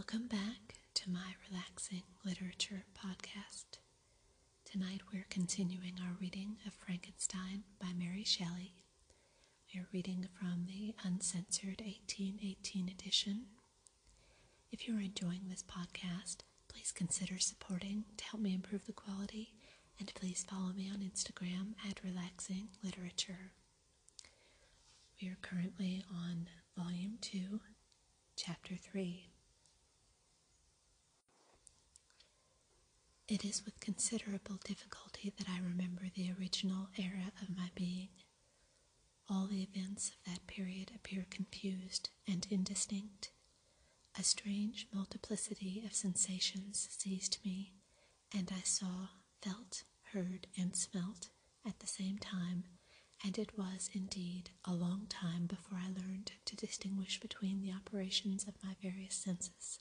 Welcome back to my relaxing literature podcast. Tonight we're continuing our reading of Frankenstein by Mary Shelley. We are reading from the uncensored 1818 edition. If you're enjoying this podcast, please consider supporting to help me improve the quality, and please follow me on Instagram at Relaxing Literature. We are currently on Volume 2, Chapter 3. It is with considerable difficulty that I remember the original era of my being. All the events of that period appear confused and indistinct. A strange multiplicity of sensations seized me, and I saw, felt, heard, and smelt at the same time, and it was indeed a long time before I learned to distinguish between the operations of my various senses.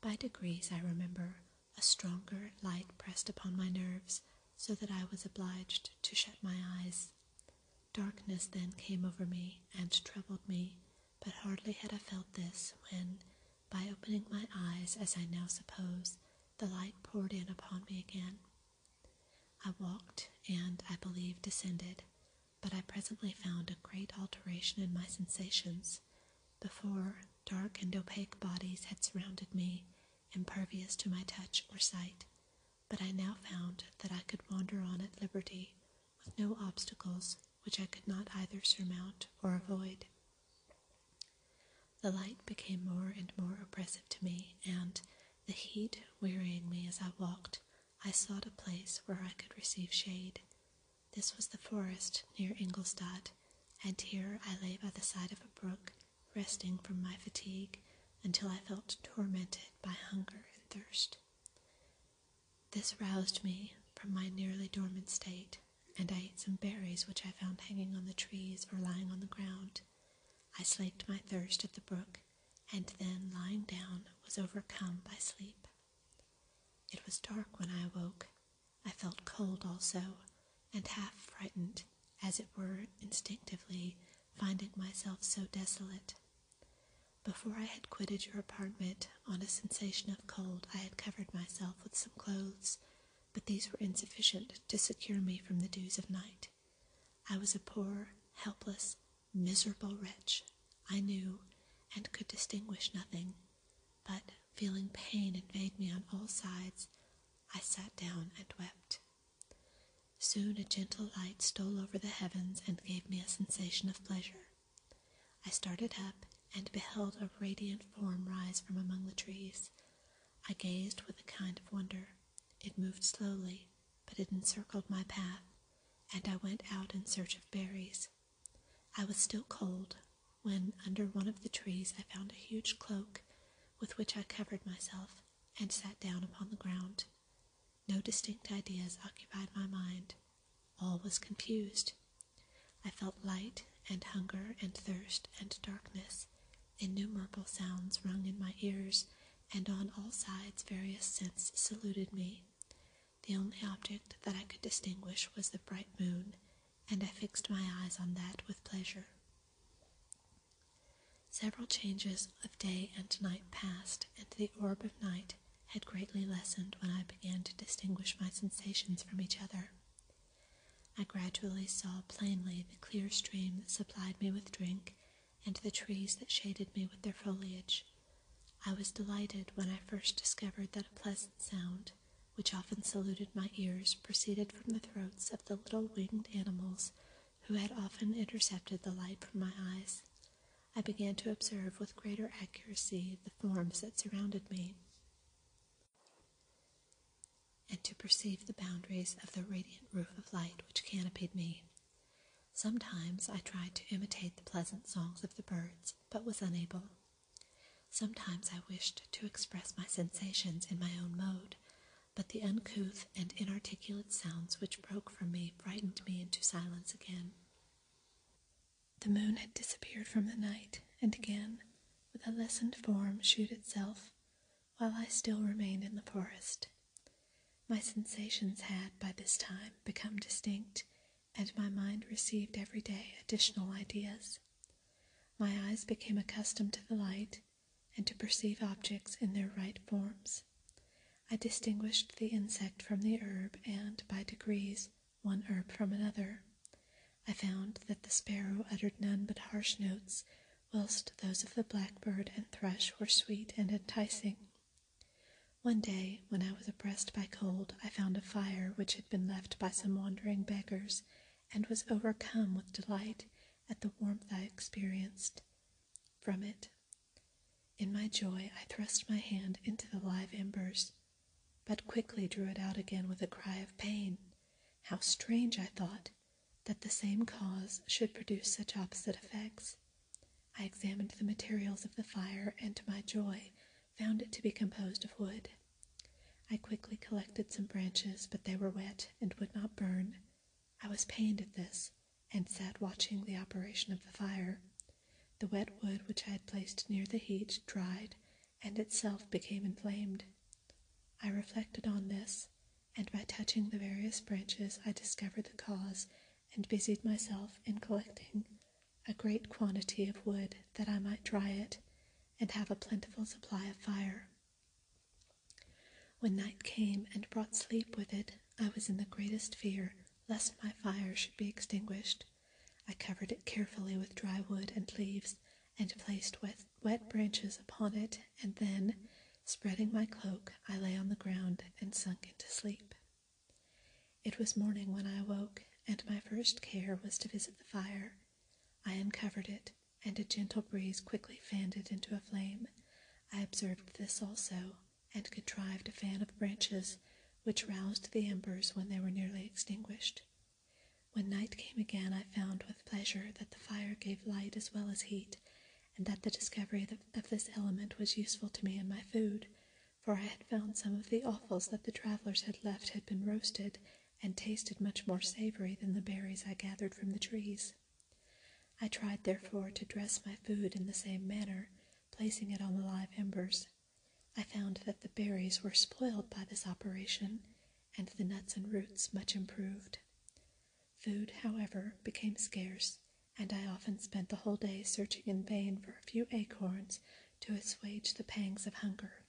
By degrees, I remember, a stronger light pressed upon my nerves, so that I was obliged to shut my eyes. Darkness then came over me and troubled me, but hardly had I felt this when, by opening my eyes, as I now suppose, the light poured in upon me again. I walked, and, I believe, descended, but I presently found a great alteration in my sensations. Before, dark and opaque bodies had surrounded me, impervious to my touch or sight, but I now found that I could wander on at liberty, with no obstacles which I could not either surmount or avoid. The light became more and more oppressive to me, and, the heat wearying me as I walked, I sought a place where I could receive shade. This was the forest near Ingolstadt, and here I lay by the side of a brook, resting from my fatigue until I felt tormented by hunger and thirst. This roused me from my nearly dormant state, and I ate some berries which I found hanging on the trees or lying on the ground. I slaked my thirst at the brook, and then, lying down, was overcome by sleep. It was dark when I awoke. I felt cold also, and half frightened, as it were instinctively, finding myself so desolate. Before I had quitted your apartment, on a sensation of cold, I had covered myself with some clothes, but these were insufficient to secure me from the dews of night. I was a poor, helpless, miserable wretch, I knew, and could distinguish nothing, but feeling pain invade me on all sides, I sat down and wept. Soon a gentle light stole over the heavens and gave me a sensation of pleasure. I started up and beheld a radiant form rise from among the trees. I gazed with a kind of wonder. It moved slowly, but it encircled my path, and I went out in search of berries. I was still cold when, under one of the trees, I found a huge cloak with which I covered myself and sat down upon the ground. No distinct ideas occupied my mind. All was confused. I felt light and hunger and thirst and darkness, Innumerable sounds rung in my ears, and on all sides various scents saluted me. The only object that I could distinguish was the bright moon, and I fixed my eyes on that with pleasure. Several changes of day and night passed, and the orb of night had greatly lessened when I began to distinguish my sensations from each other. I gradually saw plainly the clear stream that supplied me with drink and the trees that shaded me with their foliage. I was delighted when I first discovered that a pleasant sound, which often saluted my ears, proceeded from the throats of the little winged animals who had often intercepted the light from my eyes. I began to observe with greater accuracy the forms that surrounded me, and to perceive the boundaries of the radiant roof of light which canopied me. Sometimes I tried to imitate the pleasant songs of the birds, but was unable. Sometimes I wished to express my sensations in my own mode, but the uncouth and inarticulate sounds which broke from me frightened me into silence again. The moon had disappeared from the night, and again, with a lessened form, shewed itself, while I still remained in the forest. My sensations had, by this time, become distinct and my mind received every day additional ideas. My eyes became accustomed to the light, and to perceive objects in their right forms. I distinguished the insect from the herb, and, by degrees, one herb from another. I found that the sparrow uttered none but harsh notes, whilst those of the blackbird and thrush were sweet and enticing. One day, when I was oppressed by cold, I found a fire which had been left by some wandering beggars, and was overcome with delight at the warmth I experienced from it. In my joy, I thrust my hand into the live embers, but quickly drew it out again with a cry of pain. How strange, I thought, that the same cause should produce such opposite effects. I examined the materials of the fire, and to my joy, found it to be composed of wood. I quickly collected some branches, but they were wet and would not burn. I was pained at this, and sat watching the operation of the fire. The wet wood which I had placed near the heat dried, and itself became inflamed. I reflected on this, and by touching the various branches I discovered the cause, and busied myself in collecting a great quantity of wood that I might dry it, and have a plentiful supply of fire. When night came and brought sleep with it, I was in the greatest fear lest my fire should be extinguished. I covered it carefully with dry wood and leaves, and placed wet, wet branches upon it, and then, spreading my cloak, I lay on the ground and sunk into sleep. It was morning when I awoke, and my first care was to visit the fire. I uncovered it, and a gentle breeze quickly fanned it into a flame. I observed this also, and contrived a fan of branches, which roused the embers when they were nearly extinguished. When night came again, I found with pleasure that the fire gave light as well as heat, and that the discovery of this element was useful to me in my food, for I had found some of the offals that the travelers had left had been roasted and tasted much more savory than the berries I gathered from the trees. I tried, therefore, to dress my food in the same manner, placing it on the live embers. I found that the berries were spoiled by this operation, and the nuts and roots much improved. Food, however, became scarce, and I often spent the whole day searching in vain for a few acorns to assuage the pangs of hunger.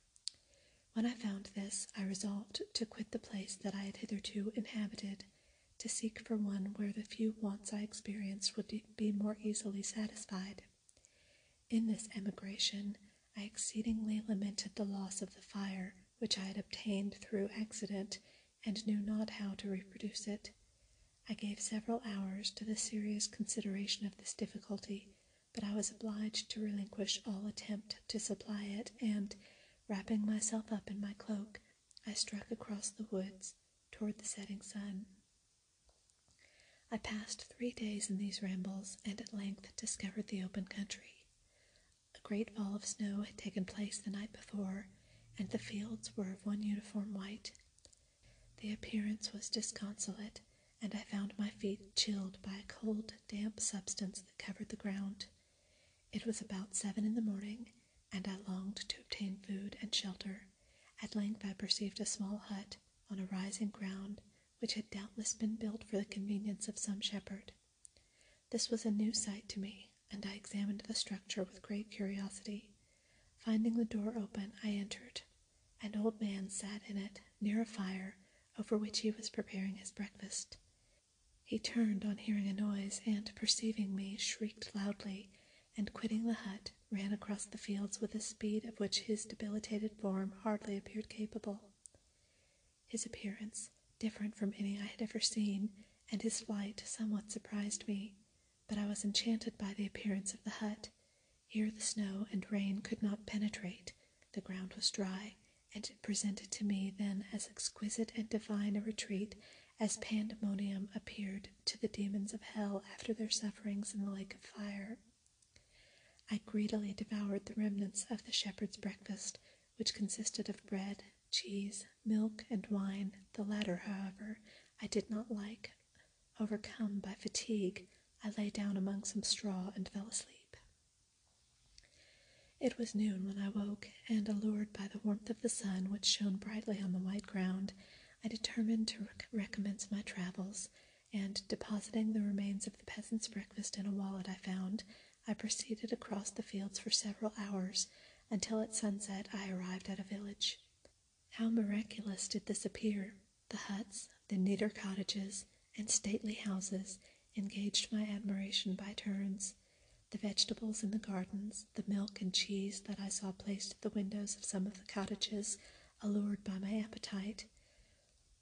When I found this, I resolved to quit the place that I had hitherto inhabited, to seek for one where the few wants I experienced would be more easily satisfied. In this emigration, I exceedingly lamented the loss of the fire which I had obtained through accident, and knew not how to reproduce it. I gave several hours to the serious consideration of this difficulty, but I was obliged to relinquish all attempt to supply it, and, wrapping myself up in my cloak, I struck across the woods toward the setting sun. I passed three days in these rambles, and at length discovered the open country. Great fall of snow had taken place the night before, and the fields were of one uniform white. The appearance was disconsolate, and I found my feet chilled by a cold, damp substance that covered the ground. It was about seven in the morning, and I longed to obtain food and shelter. At length I perceived a small hut on a rising ground, which had doubtless been built for the convenience of some shepherd. This was a new sight to me, and I examined the structure with great curiosity. Finding the door open, I entered. An old man sat in it, near a fire, over which he was preparing his breakfast. He turned on hearing a noise, and perceiving me, shrieked loudly, and quitting the hut, ran across the fields with a speed of which his debilitated form hardly appeared capable. His appearance, different from any I had ever seen, and his flight somewhat surprised me, but I was enchanted by the appearance of the hut. Here the snow and rain could not penetrate, the ground was dry, and it presented to me then as exquisite and divine a retreat as pandemonium appeared to the demons of hell after their sufferings in the lake of fire. I greedily devoured the remnants of the shepherd's breakfast, which consisted of bread, cheese, milk, and wine. The latter, however, I did not like. Overcome by fatigue, I lay down among some straw and fell asleep. It was noon when I woke, and allured by the warmth of the sun, which shone brightly on the white ground, I determined to rec- recommence my travels, and depositing the remains of the peasant's breakfast in a wallet I found, I proceeded across the fields for several hours until at sunset I arrived at a village. How miraculous did this appear! The huts, the neater cottages, and stately houses engaged my admiration by turns. The vegetables in the gardens, the milk and cheese that I saw placed at the windows of some of the cottages, allured by my appetite.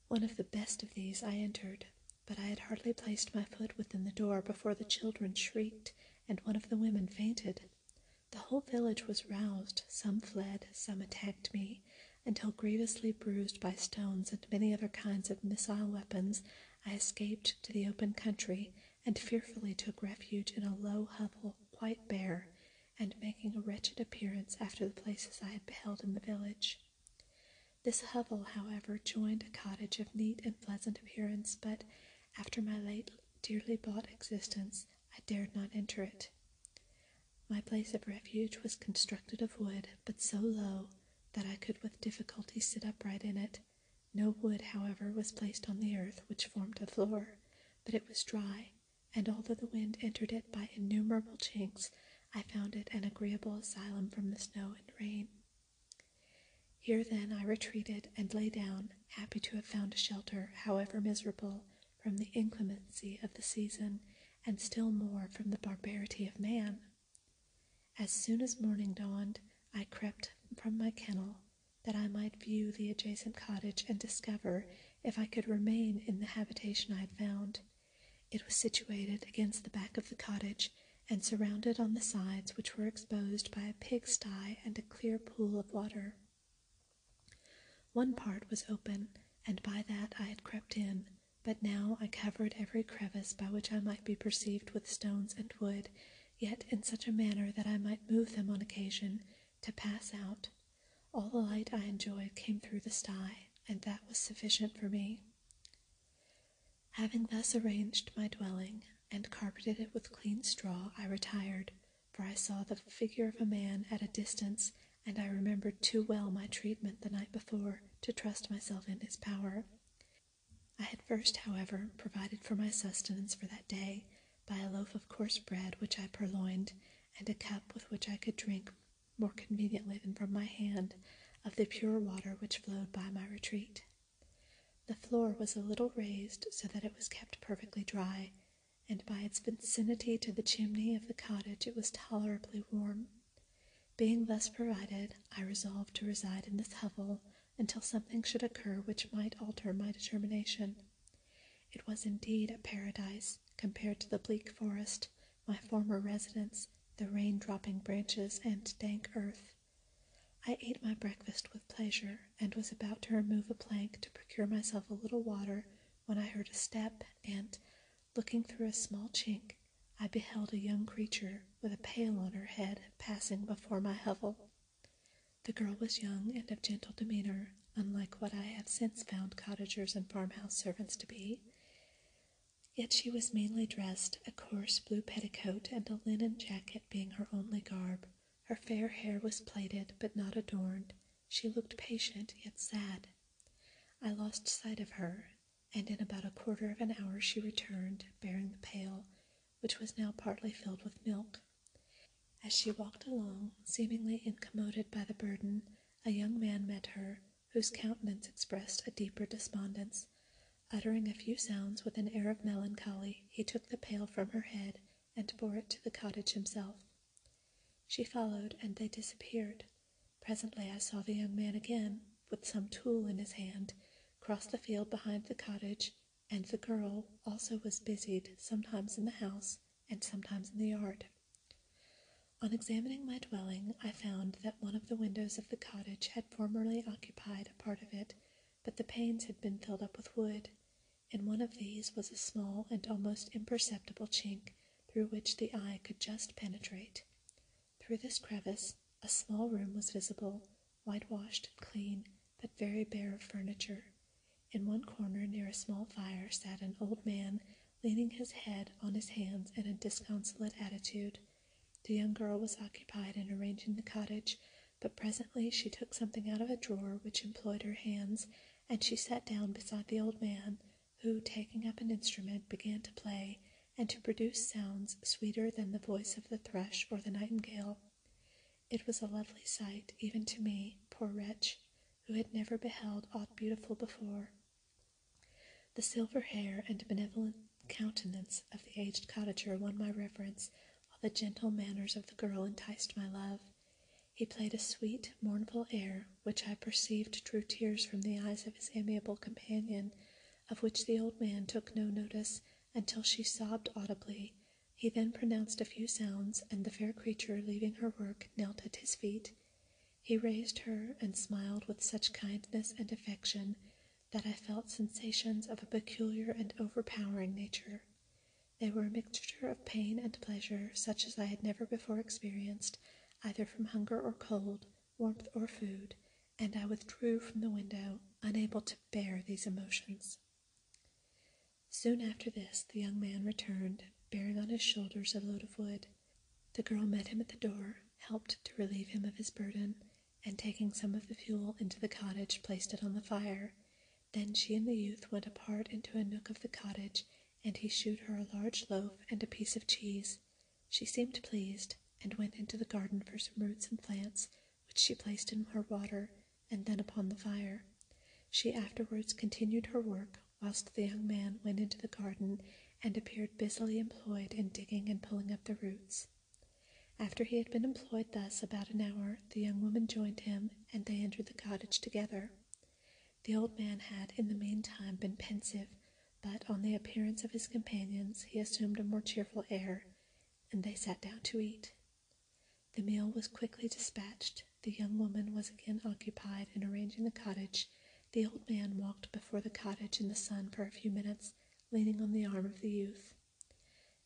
One of the best of these I entered, but I had hardly placed my foot within the door before the children shrieked and one of the women fainted. The whole village was roused, some fled, some attacked me, until grievously bruised by stones and many other kinds of missile weapons, I escaped to the open country and fearfully took refuge in a low hovel quite bare, and making a wretched appearance after the places I had beheld in the village. This hovel, however, joined a cottage of neat and pleasant appearance, but after my late dearly bought existence, I dared not enter it. My place of refuge was constructed of wood, but so low that I could with difficulty sit upright in it. No wood, however, was placed on the earth which formed the floor, but it was dry, and although the wind entered it by innumerable chinks, I found it an agreeable asylum from the snow and rain. Here then I retreated and lay down, happy to have found a shelter, however miserable, from the inclemency of the season, and still more from the barbarity of man. As soon as morning dawned, I crept from my kennel that I might view the adjacent cottage and discover if I could remain in the habitation I had found. It was situated against the back of the cottage and surrounded on the sides, which were exposed by a pigsty and a clear pool of water. One part was open, and by that I had crept in, but now I covered every crevice by which I might be perceived with stones and wood, yet in such a manner that I might move them on occasion to pass out. All the light I enjoyed came through the sty, and that was sufficient for me. Having thus arranged my dwelling and carpeted it with clean straw, I retired, for I saw the figure of a man at a distance and I remembered too well my treatment the night before to trust myself in his power. I had first, however, provided for my sustenance for that day by a loaf of coarse bread which I purloined, and a cup with which I could drink more conveniently than from my hand of the pure water which flowed by my retreat. The floor was a little raised so that it was kept perfectly dry, and by its vicinity to the chimney of the cottage it was tolerably warm. Being thus provided, I resolved to reside in this hovel until something should occur which might alter my determination. It was indeed a paradise compared to the bleak forest, my former residence, the rain dropping branches, and dank earth. I ate my breakfast with pleasure, and was about to remove a plank to procure myself a little water when I heard a step, and, looking through a small chink, I beheld a young creature with a pail on her head passing before my hovel. The girl was young and of gentle demeanor, unlike what I have since found cottagers and farmhouse servants to be. Yet she was meanly dressed, a coarse blue petticoat and a linen jacket being her only garb. Her fair hair was plaited, but not adorned. She looked patient, yet sad. I lost sight of her, and in about a quarter of an hour she returned, bearing the pail, which was now partly filled with milk. As she walked along, seemingly incommoded by the burden, a young man met her, whose countenance expressed a deeper despondence. Uttering a few sounds with an air of melancholy, he took the pail from her head and bore it to the cottage himself. She followed, and they disappeared. Presently I saw the young man again, with some tool in his hand, cross the field behind the cottage and the girl also was busied sometimes in the house and sometimes in the yard. On examining my dwelling, I found that one of the windows of the cottage had formerly occupied a part of it, but the panes had been filled up with wood. In one of these was a small and almost imperceptible chink through which the eye could just penetrate. Through this crevice, a small room was visible, whitewashed and clean, but very bare of furniture. In one corner near a small fire sat an old man, leaning his head on his hands in a disconsolate attitude. The young girl was occupied in arranging the cottage, but presently she took something out of a drawer which employed her hands, and she sat down beside the old man, who, taking up an instrument, began to play, and to produce sounds sweeter than the voice of the thrush or the nightingale. It was a lovely sight, even to me, poor wretch, who had never beheld aught beautiful before. The silver hair and benevolent countenance of the aged cottager won my reverence, while the gentle manners of the girl enticed my love. He played a sweet, mournful air, which I perceived drew tears from the eyes of his amiable companion, of which the old man took no notice until she sobbed audibly. He then pronounced a few sounds, and the fair creature, leaving her work, knelt at his feet. He raised her and smiled with such kindness and affection that I felt sensations of a peculiar and overpowering nature. They were a mixture of pain and pleasure, such as I had never before experienced, either from hunger or cold, warmth or food, and I withdrew from the window, unable to bear these emotions. Soon after this, the young man returned, bearing on his shoulders a load of wood. The girl met him at the door, helped to relieve him of his burden, and taking some of the fuel into the cottage, placed it on the fire. Then she and the youth went apart into a nook of the cottage, and he shewed her a large loaf and a piece of cheese. She seemed pleased, and went into the garden for some roots and plants, which she placed in her water and then upon the fire. She afterwards continued her work, whilst the young man went into the garden and appeared busily employed in digging and pulling up the roots. After he had been employed thus about an hour, the young woman joined him, and they entered the cottage together. The old man had in the meantime been pensive, but on the appearance of his companions he assumed a more cheerful air, and they sat down to eat. The meal was quickly dispatched. The young woman was again occupied in arranging the cottage. The old man walked before the cottage in the sun for a few minutes, leaning on the arm of the youth.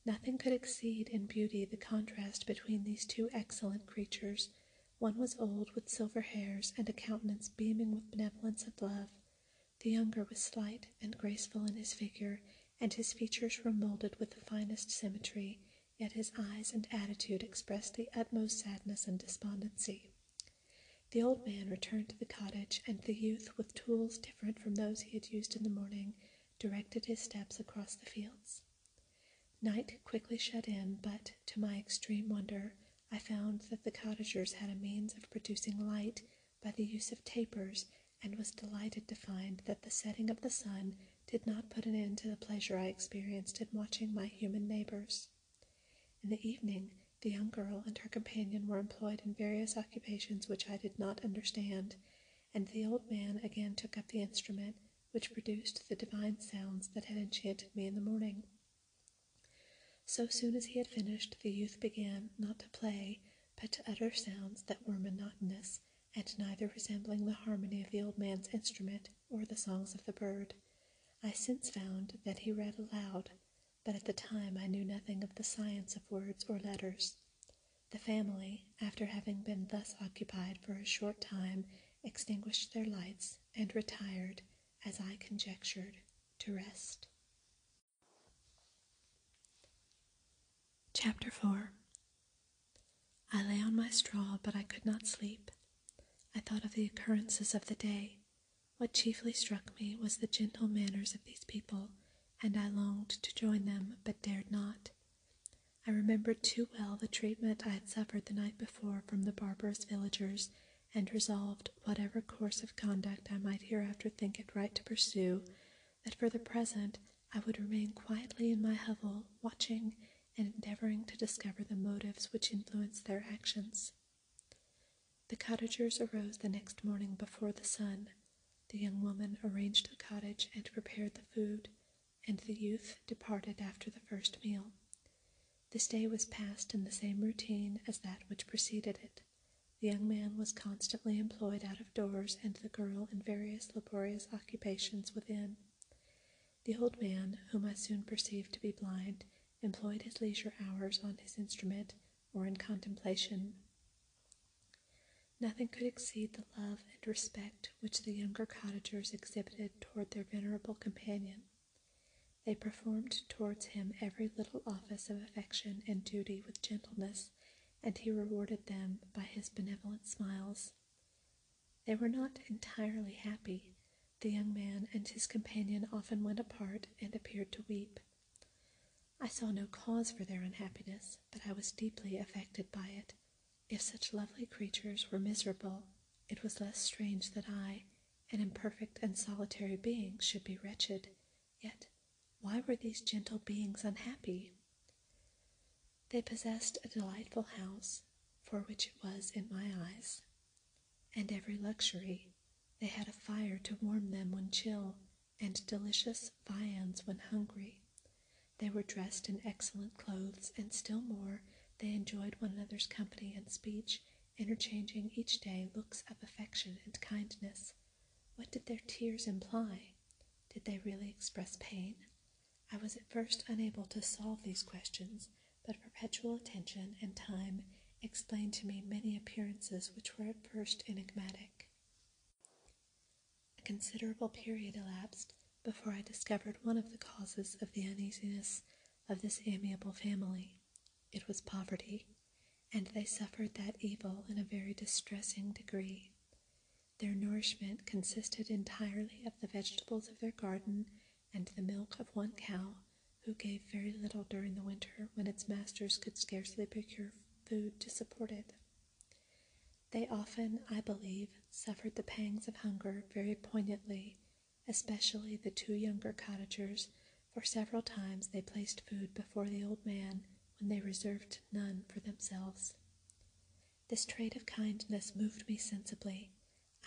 Nothing could exceed in beauty the contrast between these two excellent creatures. One was old, with silver hairs and a countenance beaming with benevolence and love. The younger was slight and graceful in his figure, and his features were molded with the finest symmetry yet his eyes and attitude expressed the utmost sadness and despondency. The old man returned to the cottage, and the youth, with tools different from those he had used in the morning, directed his steps across the fields. Night quickly shut in, but, to my extreme wonder, I found that the cottagers had a means of producing light by the use of tapers, and was delighted to find that the setting of the sun did not put an end to the pleasure I experienced in watching my human neighbors. In the evening, the young girl and her companion were employed in various occupations which I did not understand, and the old man again took up the instrument, which produced the divine sounds that had enchanted me in the morning. So soon as he had finished, the youth began, not to play, but to utter sounds that were monotonous, and neither resembling the harmony of the old man's instrument or the songs of the bird. I since found that he read aloud, but at the time I knew nothing of the science of words or letters. The family, after having been thus occupied for a short time, extinguished their lights and retired, as I conjectured, to rest. Chapter 4 I lay on my straw, but I could not sleep. I thought of the occurrences of the day. What chiefly struck me was the gentle manners of these people and I longed to join them, but dared not. I remembered too well the treatment I had suffered the night before from the barbarous villagers, and resolved, whatever course of conduct I might hereafter think it right to pursue, that for the present I would remain quietly in my hovel, watching and endeavoring to discover the motives which influenced their actions. The cottagers arose the next morning before the sun. The young woman arranged the cottage and prepared the food and the youth departed after the first meal. This day was passed in the same routine as that which preceded it. The young man was constantly employed out of doors, and the girl in various laborious occupations within. The old man, whom I soon perceived to be blind, employed his leisure hours on his instrument or in contemplation. Nothing could exceed the love and respect which the younger cottagers exhibited toward their venerable companion. They performed towards him every little office of affection and duty with gentleness, and he rewarded them by his benevolent smiles. They were not entirely happy. The young man and his companion often went apart and appeared to weep. I saw no cause for their unhappiness, but I was deeply affected by it. If such lovely creatures were miserable, it was less strange that I, an imperfect and solitary being, should be wretched. Yet, why were these gentle beings unhappy? They possessed a delightful house, for which it was in my eyes, and every luxury. They had a fire to warm them when chill, and delicious viands when hungry. They were dressed in excellent clothes, and still more, they enjoyed one another's company and speech, interchanging each day looks of affection and kindness. What did their tears imply? Did they really express pain? I was at first unable to solve these questions, but perpetual attention and time explained to me many appearances which were at first enigmatic. A considerable period elapsed before I discovered one of the causes of the uneasiness of this amiable family. It was poverty, and they suffered that evil in a very distressing degree. Their nourishment consisted entirely of the vegetables of their garden and the milk of one cow, who gave very little during the winter when its masters could scarcely procure food to support it. They often, I believe, suffered the pangs of hunger very poignantly, especially the two younger cottagers, for several times they placed food before the old man when they reserved none for themselves. This trait of kindness moved me sensibly.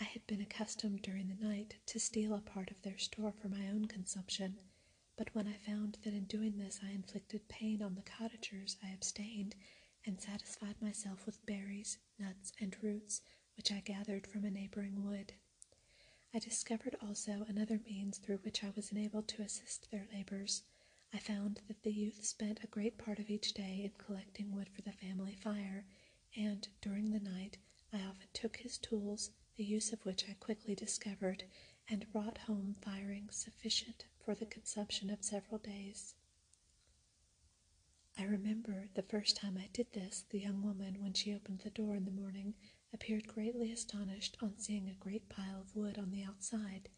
I had been accustomed during the night to steal a part of their store for my own consumption, but when I found that in doing this I inflicted pain on the cottagers, I abstained and satisfied myself with berries, nuts, and roots which I gathered from a neighboring wood. I discovered also another means through which I was enabled to assist their labors. I found that the youth spent a great part of each day in collecting wood for the family fire, and during the night I often took his tools, the use of which I quickly discovered, and brought home firing sufficient for the consumption of several days. I remember the first time I did this, the young woman, when she opened the door in the morning, appeared greatly astonished on seeing a great pile of wood on the outside.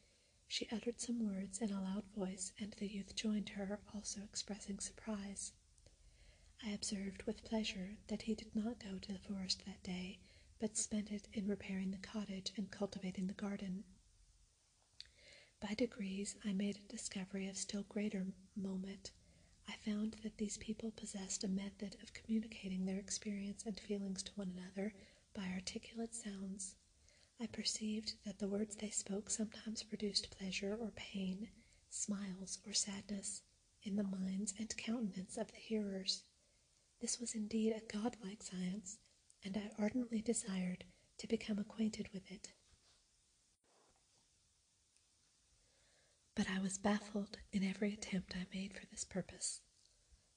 She uttered some words in a loud voice, and the youth joined her, also expressing surprise. I observed with pleasure that he did not go to the forest that day, but spent it in repairing the cottage and cultivating the garden. By degrees, I made a discovery of still greater moment. I found that these people possessed a method of communicating their experience and feelings to one another by articulate sounds. I perceived that the words they spoke sometimes produced pleasure or pain, smiles or sadness, in the minds and countenance of the hearers. This was indeed a godlike science, and I ardently desired to become acquainted with it. But I was baffled in every attempt I made for this purpose.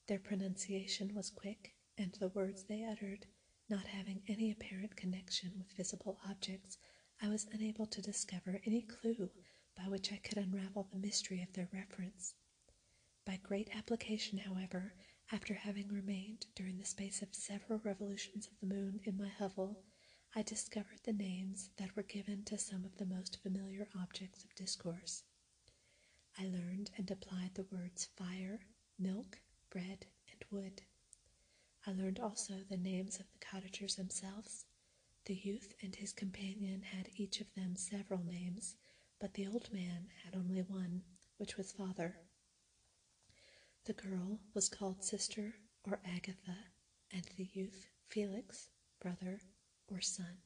Their pronunciation was quick, and the words they uttered, not having any apparent connection with visible objects, I was unable to discover any clue by which I could unravel the mystery of their reference. By great application, however, after having remained during the space of several revolutions of the moon in my hovel, I discovered the names that were given to some of the most familiar objects of discourse. I learned and applied the words fire, milk, bread, and wood. I learned also the names of the cottagers themselves, the youth and his companion had each of them several names, but the old man had only one, which was father. The girl was called sister or Agatha, and the youth Felix, brother or son.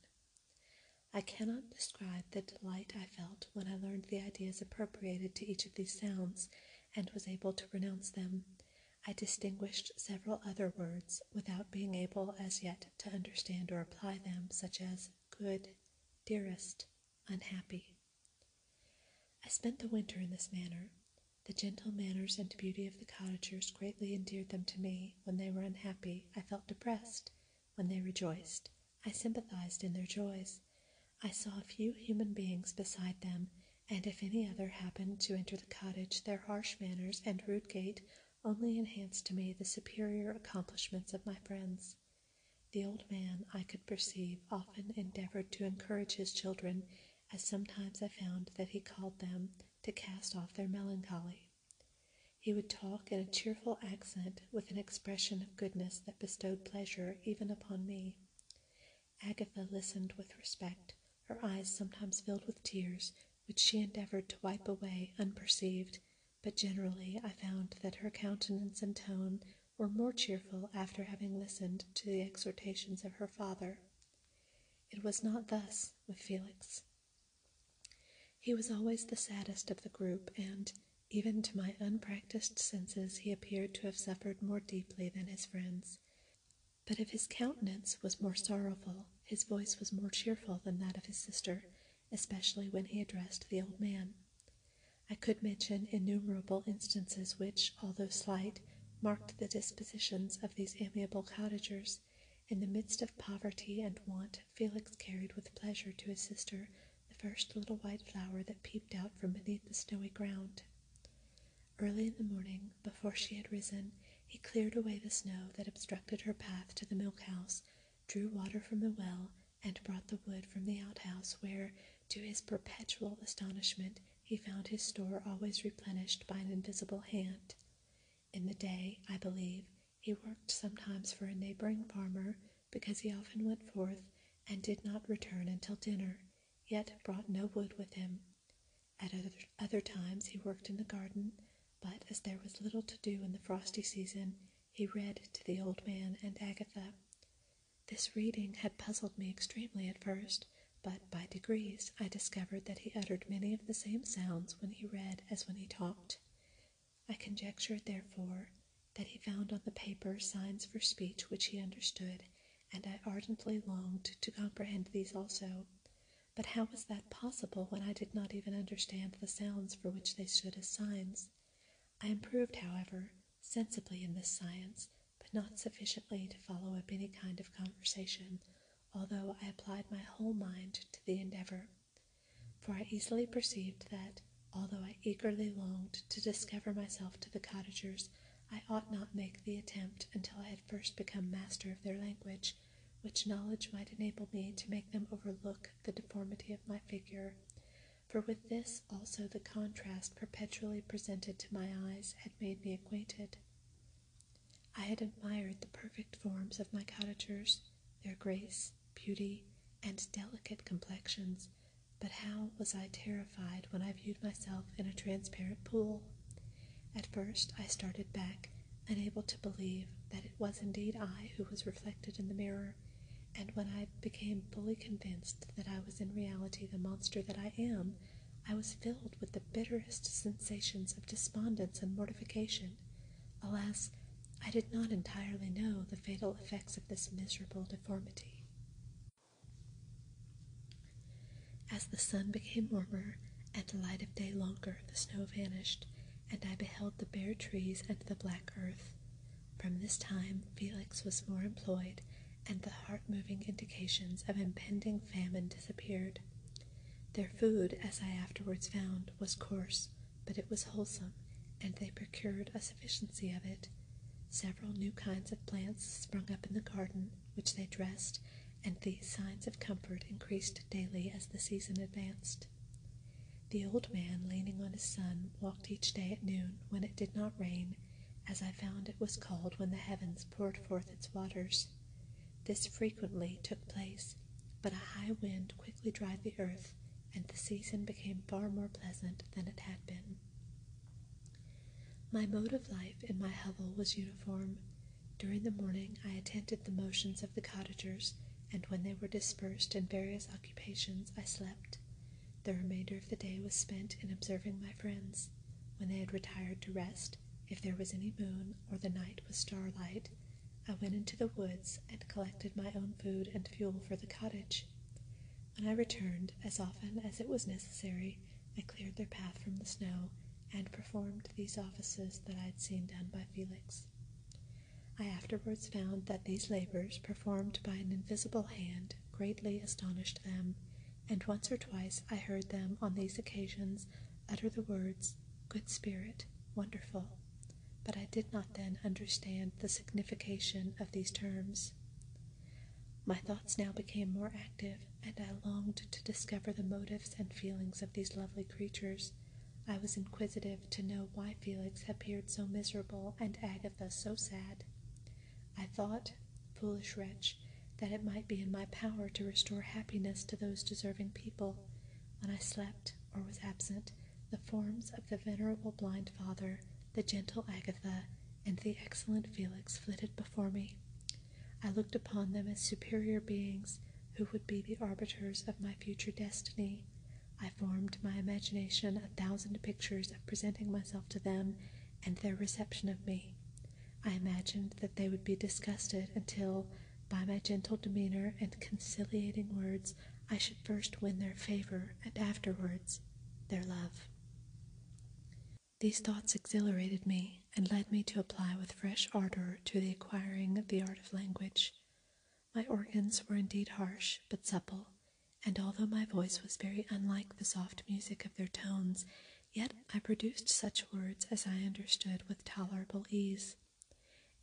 I cannot describe the delight I felt when I learned the ideas appropriated to each of these sounds and was able to pronounce them. I distinguished several other words without being able as yet to understand or apply them, such as good, dearest, unhappy. I spent the winter in this manner. The gentle manners and beauty of the cottagers greatly endeared them to me. When they were unhappy, I felt depressed. When they rejoiced, I sympathized in their joys. I saw few human beings beside them, and if any other happened to enter the cottage, their harsh manners and rude gait only enhanced to me the superior accomplishments of my friends. The old man, I could perceive, often endeavored to encourage his children, as sometimes I found that he called them to cast off their melancholy. He would talk in a cheerful accent with an expression of goodness that bestowed pleasure even upon me. Agatha listened with respect, her eyes sometimes filled with tears, which she endeavored to wipe away unperceived, but generally I found that her countenance and tone were more cheerful after having listened to the exhortations of her father. It was not thus with Felix. He was always the saddest of the group, and, even to my unpracticed senses, he appeared to have suffered more deeply than his friends. But if his countenance was more sorrowful, his voice was more cheerful than that of his sister, especially when he addressed the old man. I could mention innumerable instances which, although slight, marked the dispositions of these amiable cottagers. In the midst of poverty and want, Felix carried with pleasure to his sister first little white flower that peeped out from beneath the snowy ground. Early in the morning, before she had risen, he cleared away the snow that obstructed her path to the milk house, drew water from the well, and brought the wood from the outhouse, where, to his perpetual astonishment, he found his store always replenished by an invisible hand. In the day, I believe, he worked sometimes for a neighboring farmer, because he often went forth and did not return until dinner, yet brought no wood with him. At other, other times he worked in the garden, but as there was little to do in the frosty season, he read to the old man and Agatha. This reading had puzzled me extremely at first, but by degrees I discovered that he uttered many of the same sounds when he read as when he talked. I conjectured, therefore, that he found on the paper signs for speech which he understood, and I ardently longed to comprehend these also. But how was that possible when I did not even understand the sounds for which they stood as signs? I improved, however, sensibly in this science, but not sufficiently to follow up any kind of conversation, although I applied my whole mind to the endeavor. For I easily perceived that, although I eagerly longed to discover myself to the cottagers, I ought not make the attempt until I had first become master of their language, which knowledge might enable me to make them overlook the deformity of my figure for with this also the contrast perpetually presented to my eyes had made me acquainted. I had admired the perfect forms of my cottagers, their grace, beauty, and delicate complexions, but how was I terrified when I viewed myself in a transparent pool? At first I started back, unable to believe that it was indeed I who was reflected in the mirror, and when I became fully convinced that I was in reality the monster that I am, I was filled with the bitterest sensations of despondence and mortification. Alas, I did not entirely know the fatal effects of this miserable deformity. As the sun became warmer and the light of day longer, the snow vanished, and I beheld the bare trees and the black earth. From this time, Felix was more employed and the heart moving indications of impending famine disappeared. Their food, as I afterwards found, was coarse, but it was wholesome, and they procured a sufficiency of it. Several new kinds of plants sprung up in the garden, which they dressed, and these signs of comfort increased daily as the season advanced. The old man, leaning on his son, walked each day at noon when it did not rain, as I found it was called when the heavens poured forth its waters. This frequently took place, but a high wind quickly dried the earth, and the season became far more pleasant than it had been. My mode of life in my hovel was uniform. During the morning I attended the motions of the cottagers, and when they were dispersed in various occupations, I slept. The remainder of the day was spent in observing my friends. When they had retired to rest, if there was any moon or the night was starlight, I went into the woods and collected my own food and fuel for the cottage. When I returned, as often as it was necessary, I cleared their path from the snow and performed these offices that I had seen done by Felix. I afterwards found that these labors, performed by an invisible hand, greatly astonished them, and once or twice I heard them on these occasions utter the words, Good Spirit, wonderful but I did not then understand the signification of these terms. My thoughts now became more active, and I longed to discover the motives and feelings of these lovely creatures. I was inquisitive to know why Felix appeared so miserable and Agatha so sad. I thought, foolish wretch, that it might be in my power to restore happiness to those deserving people. When I slept or was absent, the forms of the venerable blind father, the gentle Agatha, and the excellent Felix flitted before me. I looked upon them as superior beings who would be the arbiters of my future destiny. I formed my imagination a thousand pictures of presenting myself to them and their reception of me. I imagined that they would be disgusted until, by my gentle demeanor and conciliating words, I should first win their favor and afterwards their love. These thoughts exhilarated me and led me to apply with fresh ardor to the acquiring of the art of language. My organs were indeed harsh but supple, and although my voice was very unlike the soft music of their tones, yet I produced such words as I understood with tolerable ease.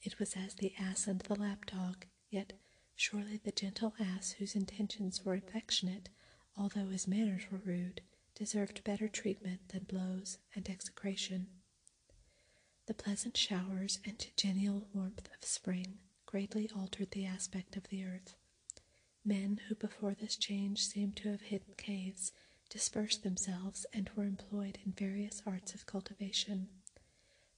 It was as the ass and the lapdog, yet surely the gentle ass whose intentions were affectionate, although his manners were rude, deserved better treatment than blows and execration. The pleasant showers and genial warmth of spring greatly altered the aspect of the earth. Men who before this change seemed to have hidden caves dispersed themselves and were employed in various arts of cultivation.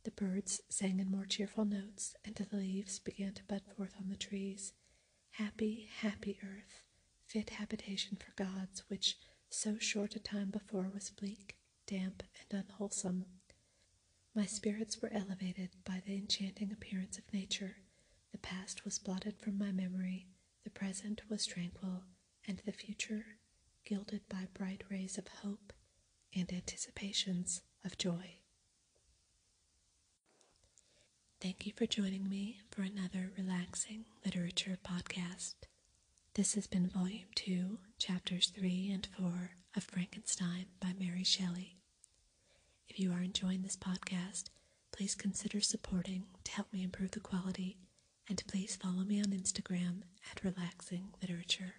The birds sang in more cheerful notes, and the leaves began to bud forth on the trees. Happy, happy earth, fit habitation for gods, which so short a time before was bleak, damp, and unwholesome. My spirits were elevated by the enchanting appearance of nature. The past was blotted from my memory, the present was tranquil, and the future gilded by bright rays of hope and anticipations of joy. Thank you for joining me for another relaxing literature podcast. This has been Volume 2, Chapters 3 and 4 of Frankenstein by Mary Shelley. If you are enjoying this podcast, please consider supporting to help me improve the quality, and please follow me on Instagram at Relaxing Literature.